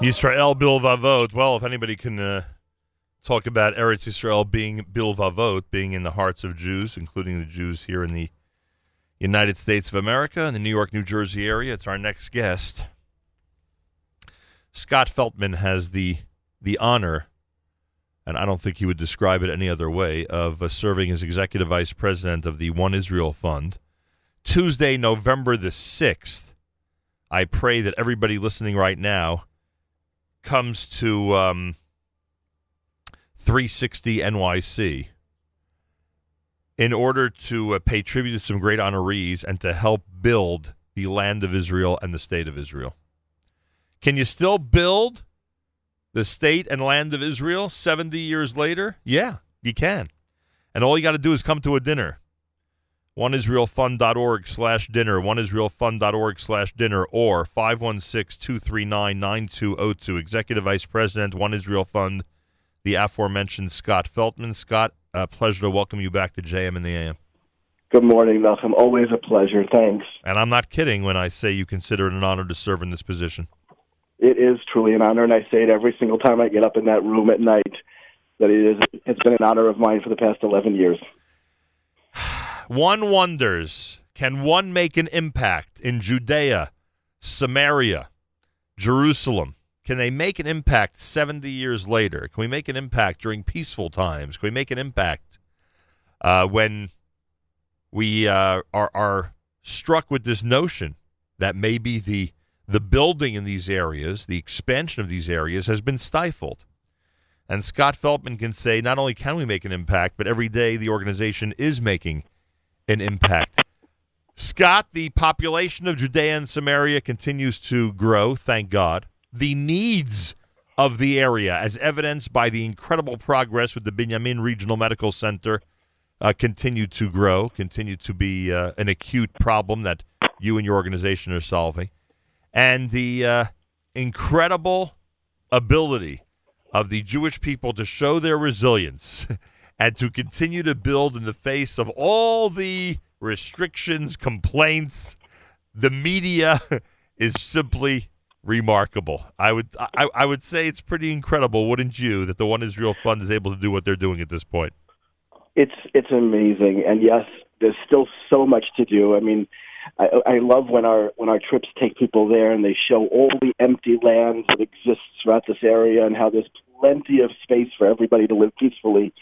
Yisrael Bilvavot. Well, if anybody can uh, talk about Eretz Yisrael being Bilvavot, being in the hearts of Jews, including the Jews here in the United States of America and the New York, New Jersey area, it's our next guest. Scott Feldman has the the honor, and I don't think he would describe it any other way, of uh, serving as executive vice president of the One Israel Fund. Tuesday, November the sixth. I pray that everybody listening right now comes to um, 360 NYC in order to uh, pay tribute to some great honorees and to help build the land of Israel and the state of Israel. Can you still build the state and land of Israel 70 years later? Yeah, you can. And all you got to do is come to a dinner oneisraelfund.org slash dinner, oneisraelfund.org slash dinner, or 516-239-9202. Executive Vice President, One Israel Fund, the aforementioned Scott Feldman. Scott, a pleasure to welcome you back to JM in the AM. Good morning, Nachum. Always a pleasure. Thanks. And I'm not kidding when I say you consider it an honor to serve in this position. It is truly an honor, and I say it every single time I get up in that room at night that it is. It's been an honor of mine for the past 11 years. One wonders can one make an impact in Judea, Samaria, Jerusalem? Can they make an impact 70 years later? Can we make an impact during peaceful times? Can we make an impact uh, when we uh, are, are struck with this notion that maybe the the building in these areas, the expansion of these areas, has been stifled? And Scott Feldman can say not only can we make an impact, but every day the organization is making an impact. Scott, the population of Judea and Samaria continues to grow, thank God. The needs of the area, as evidenced by the incredible progress with the Binyamin Regional Medical Center, uh, continue to grow, continue to be uh, an acute problem that you and your organization are solving. And the uh, incredible ability of the Jewish people to show their resilience and to continue to build in the face of all the restrictions, complaints. The media is simply remarkable. I would I, I would say it's pretty incredible, wouldn't you, that the One Israel Fund is able to do what they're doing at this point? It's it's amazing, and yes, there's still so much to do. I mean, I, I love when our when our trips take people there and they show all the empty land that exists throughout this area and how there's plenty of space for everybody to live peacefully.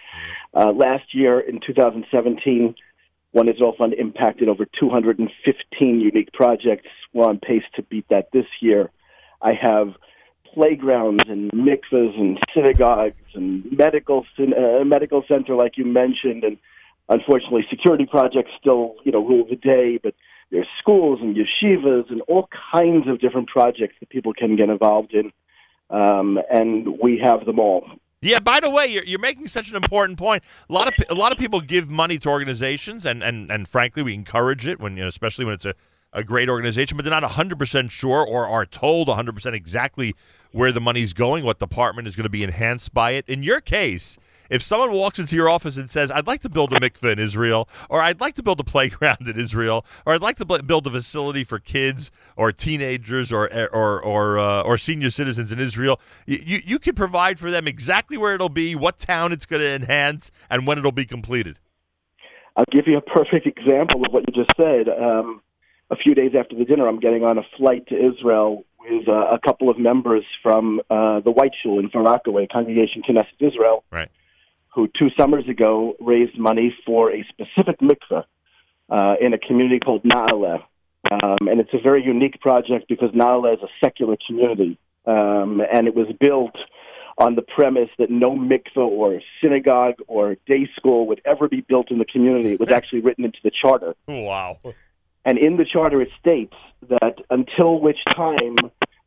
Uh, last year, in 2017, One Israel Fund impacted over 215 unique projects. We're on pace to beat that this year. I have playgrounds and mikvahs and synagogues and medical uh, medical center, like you mentioned, and unfortunately, security projects still you know rule the day. But there's schools and yeshivas and all kinds of different projects that people can get involved in um, and we have them all. Yeah. By the way, you're, you're making such an important point. A lot of a lot of people give money to organizations, and and and frankly, we encourage it when you know, especially when it's a a great organization, but they're not 100% sure or are told 100% exactly where the money's going, what department is going to be enhanced by it. In your case, if someone walks into your office and says, I'd like to build a mikveh in Israel, or I'd like to build a playground in Israel, or I'd like to build a facility for kids or teenagers or or or, uh, or senior citizens in Israel, you, you can provide for them exactly where it'll be, what town it's going to enhance, and when it'll be completed. I'll give you a perfect example of what you just said. Um, a few days after the dinner, I'm getting on a flight to Israel with uh, a couple of members from uh, the White Shul in Far Rockaway, Congregation Knesset Israel. Right who two summers ago raised money for a specific mikveh uh, in a community called Naale. Um, and it's a very unique project because Naale is a secular community. Um, and it was built on the premise that no mikveh or synagogue or day school would ever be built in the community. It was actually written into the charter. Wow. And in the charter, it states that until which time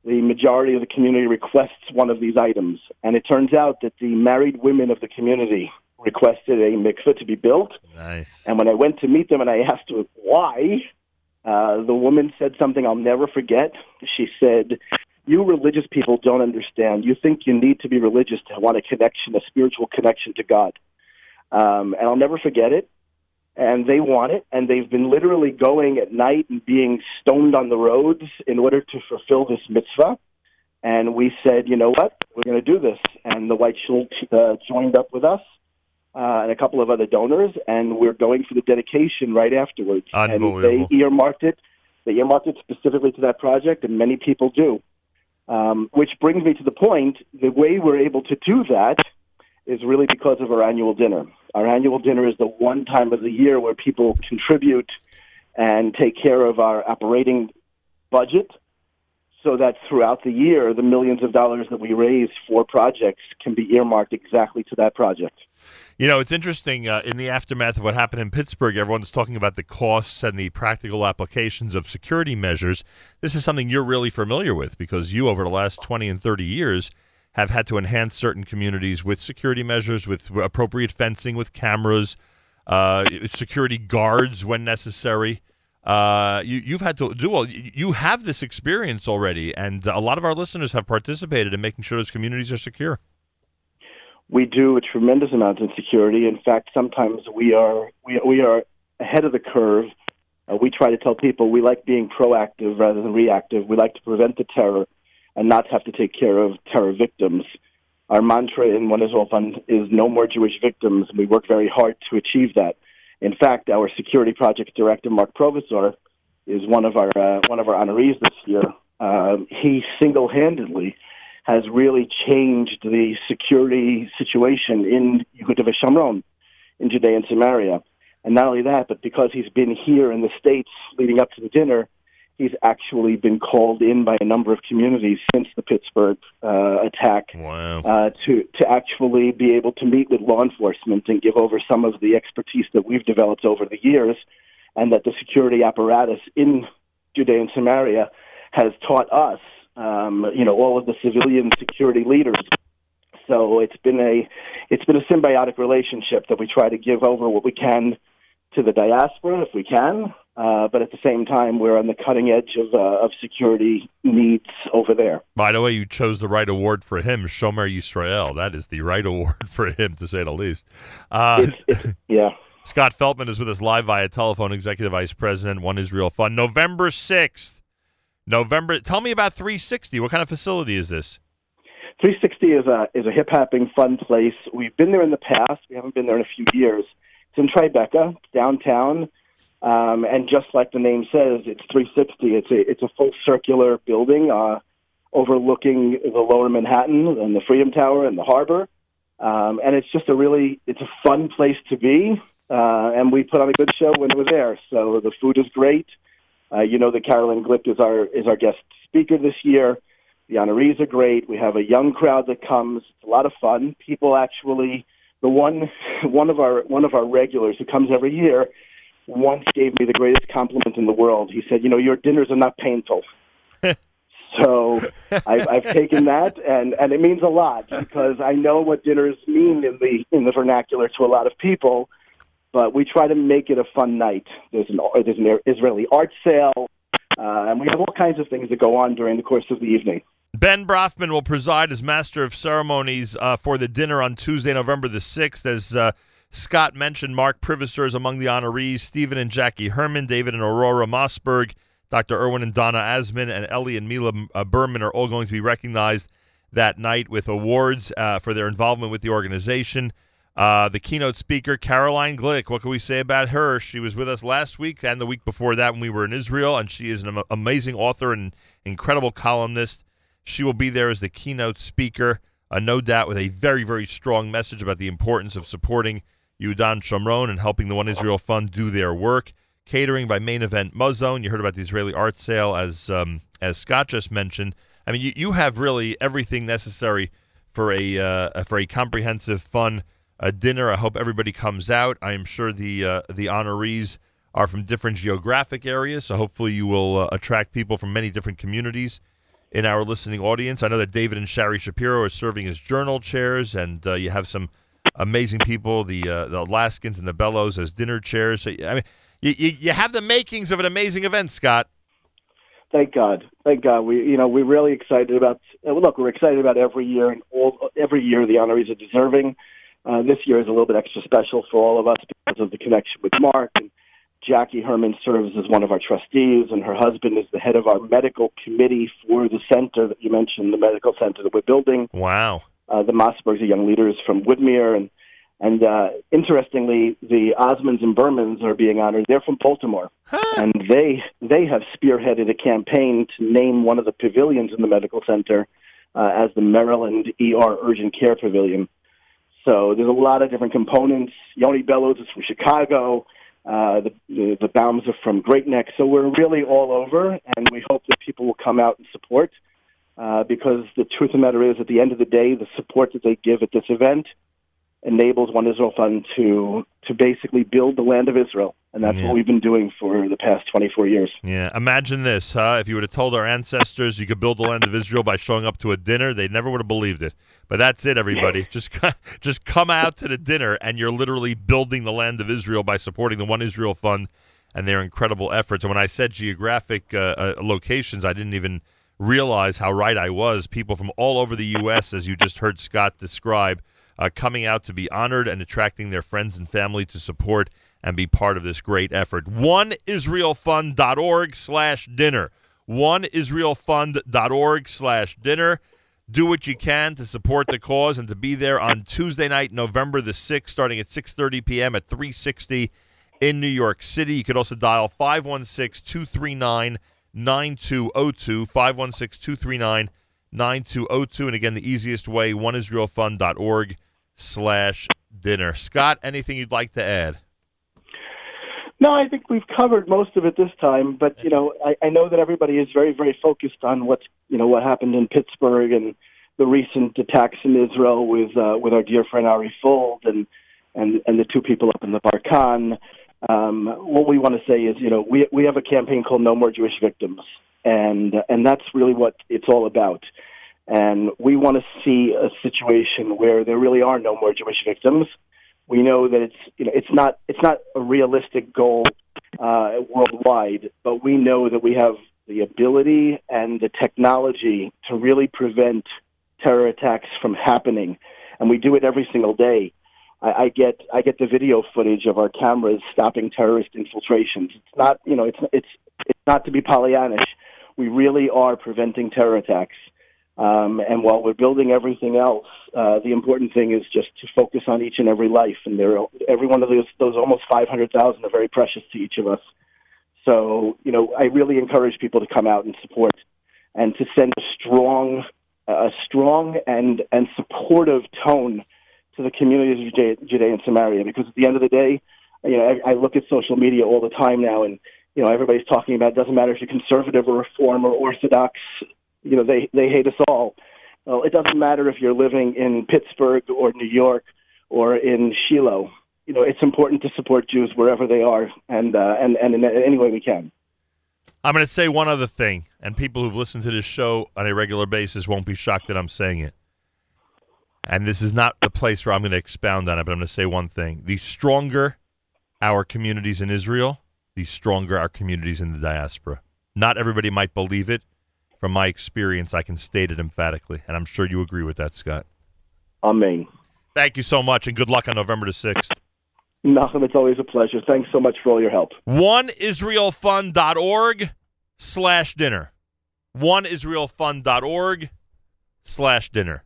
the majority of the community requests one of these items. And it turns out that the married women of the community requested a mikveh to be built. Nice. And when I went to meet them and I asked her why, uh, the woman said something I'll never forget. She said, You religious people don't understand. You think you need to be religious to want a connection, a spiritual connection to God. Um, and I'll never forget it and they want it, and they've been literally going at night and being stoned on the roads in order to fulfill this mitzvah. And we said, you know what, we're going to do this. And the White Shul uh, joined up with us uh, and a couple of other donors, and we're going for the dedication right afterwards. And they earmarked it. They earmarked it specifically to that project, and many people do. Um, which brings me to the point: the way we're able to do that is really because of our annual dinner. Our annual dinner is the one time of the year where people contribute and take care of our operating budget so that throughout the year, the millions of dollars that we raise for projects can be earmarked exactly to that project. You know, it's interesting uh, in the aftermath of what happened in Pittsburgh, everyone's talking about the costs and the practical applications of security measures. This is something you're really familiar with because you, over the last 20 and 30 years, have had to enhance certain communities with security measures, with appropriate fencing, with cameras, uh, security guards when necessary. Uh, you, you've had to do all. You have this experience already, and a lot of our listeners have participated in making sure those communities are secure. We do a tremendous amount in security. In fact, sometimes we are we, we are ahead of the curve. Uh, we try to tell people we like being proactive rather than reactive. We like to prevent the terror and not have to take care of terror victims. Our mantra in One Israel Fund is no more Jewish victims, and we work very hard to achieve that. In fact, our security project director, Mark Provisor, is one of our uh, one of our honorees this year. Uh, he single-handedly has really changed the security situation in Yehuda V'Shomron, in Judea and Samaria. And not only that, but because he's been here in the States leading up to the dinner, he's actually been called in by a number of communities since the Pittsburgh uh, attack wow. uh, to to actually be able to meet with law enforcement and give over some of the expertise that we've developed over the years, and that the security apparatus in Judea and Samaria has taught us. Um, you know, all of the civilian security leaders. So it's been a it's been a symbiotic relationship that we try to give over what we can to the diaspora if we can, uh, but at the same time, we're on the cutting edge of, uh, of security needs over there. By the way, you chose the right award for him, Shomer Yisrael. That is the right award for him, to say the least. Uh, it's, it's, yeah. Scott Feldman is with us live via telephone, Executive Vice President, One Israel Fund. November 6th. November. Tell me about 360. What kind of facility is this? 360 is a is a hip hopping fun place. We've been there in the past. We haven't been there in a few years. It's in Tribeca, downtown. Um, and just like the name says, it's 360. It's a it's a full circular building uh, overlooking the Lower Manhattan and the Freedom Tower and the harbor. Um, and it's just a really it's a fun place to be. Uh, and we put on a good show when was there. So the food is great. Uh, you know that Caroline Glick is our is our guest speaker this year. The honorees are great. We have a young crowd that comes. It's a lot of fun. People actually, the one one of our one of our regulars who comes every year once gave me the greatest compliment in the world. He said, "You know, your dinners are not painful." so I've, I've taken that, and and it means a lot because I know what dinners mean in the in the vernacular to a lot of people. But we try to make it a fun night. There's an there's an Israeli art sale, uh, and we have all kinds of things that go on during the course of the evening. Ben Brafman will preside as master of ceremonies uh, for the dinner on Tuesday, November the sixth, as. Uh, Scott mentioned Mark Provisor is among the honorees. Stephen and Jackie Herman, David and Aurora Mossberg, Dr. Irwin and Donna Asman, and Ellie and Mila uh, Berman are all going to be recognized that night with awards uh, for their involvement with the organization. Uh, the keynote speaker, Caroline Glick, what can we say about her? She was with us last week and the week before that when we were in Israel, and she is an amazing author and incredible columnist. She will be there as the keynote speaker, uh, no doubt with a very, very strong message about the importance of supporting Yehuda V'Shomron and helping the One Israel Fund do their work. Catering by Main Event Mauzone. You heard about the Israeli art sale, as um, as Scott just mentioned. I mean, you, you have really everything necessary for a uh, for a comprehensive, fun uh, dinner. I hope everybody comes out. I am sure the uh, the honorees are from different geographic areas, so hopefully you will uh, attract people from many different communities in our listening audience. I know that David and Shari Shapiro are serving as journal chairs, and uh, you have some amazing people, the uh, the Alaskans and the Bellows as dinner chairs. So, I mean, you, you, you have the makings of an amazing event, Scott. Thank God, thank God. We you know we're really excited about. Uh, look, we're excited about every year, and all every year the honorees are deserving. Uh, this year is a little bit extra special for all of us because of the connection with Mark and Jackie Herman serves as one of our trustees, and her husband is the head of our medical committee for the center that you mentioned, the medical center that we're building. Wow. Uh, the Mossbergs are young leaders from Woodmere, and and uh, interestingly, the Osmonds and Bermans are being honored. They're from Baltimore, and they they have spearheaded a campaign to name one of the pavilions in the medical center uh, as the Maryland ER Urgent Care Pavilion. So there's a lot of different components. Yoni Bellows is from Chicago. Uh, the, the the Baums are from Great Neck. So we're really all over, and we hope that people will come out and support. Uh, because the truth of the matter is, at the end of the day, the support that they give at this event enables One Israel Fund to to basically build the land of Israel, and that's Yeah. what we've been doing for the past 24 years. Yeah, imagine this, huh? If you would have told our ancestors you could build the land of Israel by showing up to a dinner, they never would have believed it. But that's it, everybody. Just just come out to the dinner, and you're literally building the land of Israel by supporting the One Israel Fund and their incredible efforts. And when I said geographic uh, uh, locations, I didn't even realize how right I was. People from all over the U.S., as you just heard Scott describe, uh, coming out to be honored and attracting their friends and family to support and be part of this great effort. OneIsraelFund.org slash dinner. OneIsraelFund.org slash dinner. Do what you can to support the cause and to be there on Tuesday night, November the 6th, starting at 6.30 p.m. at 360 in New York City. You could also dial 516-239-9202, 516-239-9202. And again, the easiest way, oneisraelfund.org slash dinner. Scott, anything you'd like to add? No, I think we've covered most of it this time, but you know, I, I know that everybody is very, very focused on what's you know what happened in Pittsburgh and the recent attacks in Israel with uh, with our dear friend Ari Fuld and and and the two people up in the Barkan. Um, what we want to say is, you know, we we have a campaign called No More Jewish Victims, and and that's really what it's all about. And we want to see a situation where there really are no more Jewish victims. We know that it's you know it's not it's not a realistic goal uh, worldwide, but we know that we have the ability and the technology to really prevent terror attacks from happening, and we do it every single day. I, I get I get the video footage of our cameras stopping terrorist infiltrations. It's not you know it's it's it's not to be Pollyannish. We really are preventing terror attacks. Um, and while we're building everything else, uh, the important thing is just to focus on each and every life. And there, every one of those, those almost 500,000 are very precious to each of us. So, you know, I really encourage people to come out and support, and to send a strong, a strong and and supportive tone to the communities of Judea, Judea and Samaria. Because at the end of the day, you know, I, I look at social media all the time now, and you know, everybody's talking about it doesn't matter if you're conservative or reform or orthodox you know they they hate us all. Well, it doesn't matter if you're living in Pittsburgh or New York or in Shiloh. You know, it's important to support Jews wherever they are, and uh, and and in any way we can. I'm going to say one other thing, and people who've listened to this show on a regular basis won't be shocked that I'm saying it. And this is not the place where I'm going to expound on it, but I'm going to say one thing. The stronger our communities in Israel, the stronger our communities in the diaspora. Not everybody might believe it. From my experience, I can state it emphatically, and I'm sure you agree with that, Scott. Amen. Thank you so much, and good luck on November the 6th. Nachum, it's always a pleasure. Thanks so much for all your help. OneIsraelFund.org slash dinner. OneIsraelFund.org slash dinner.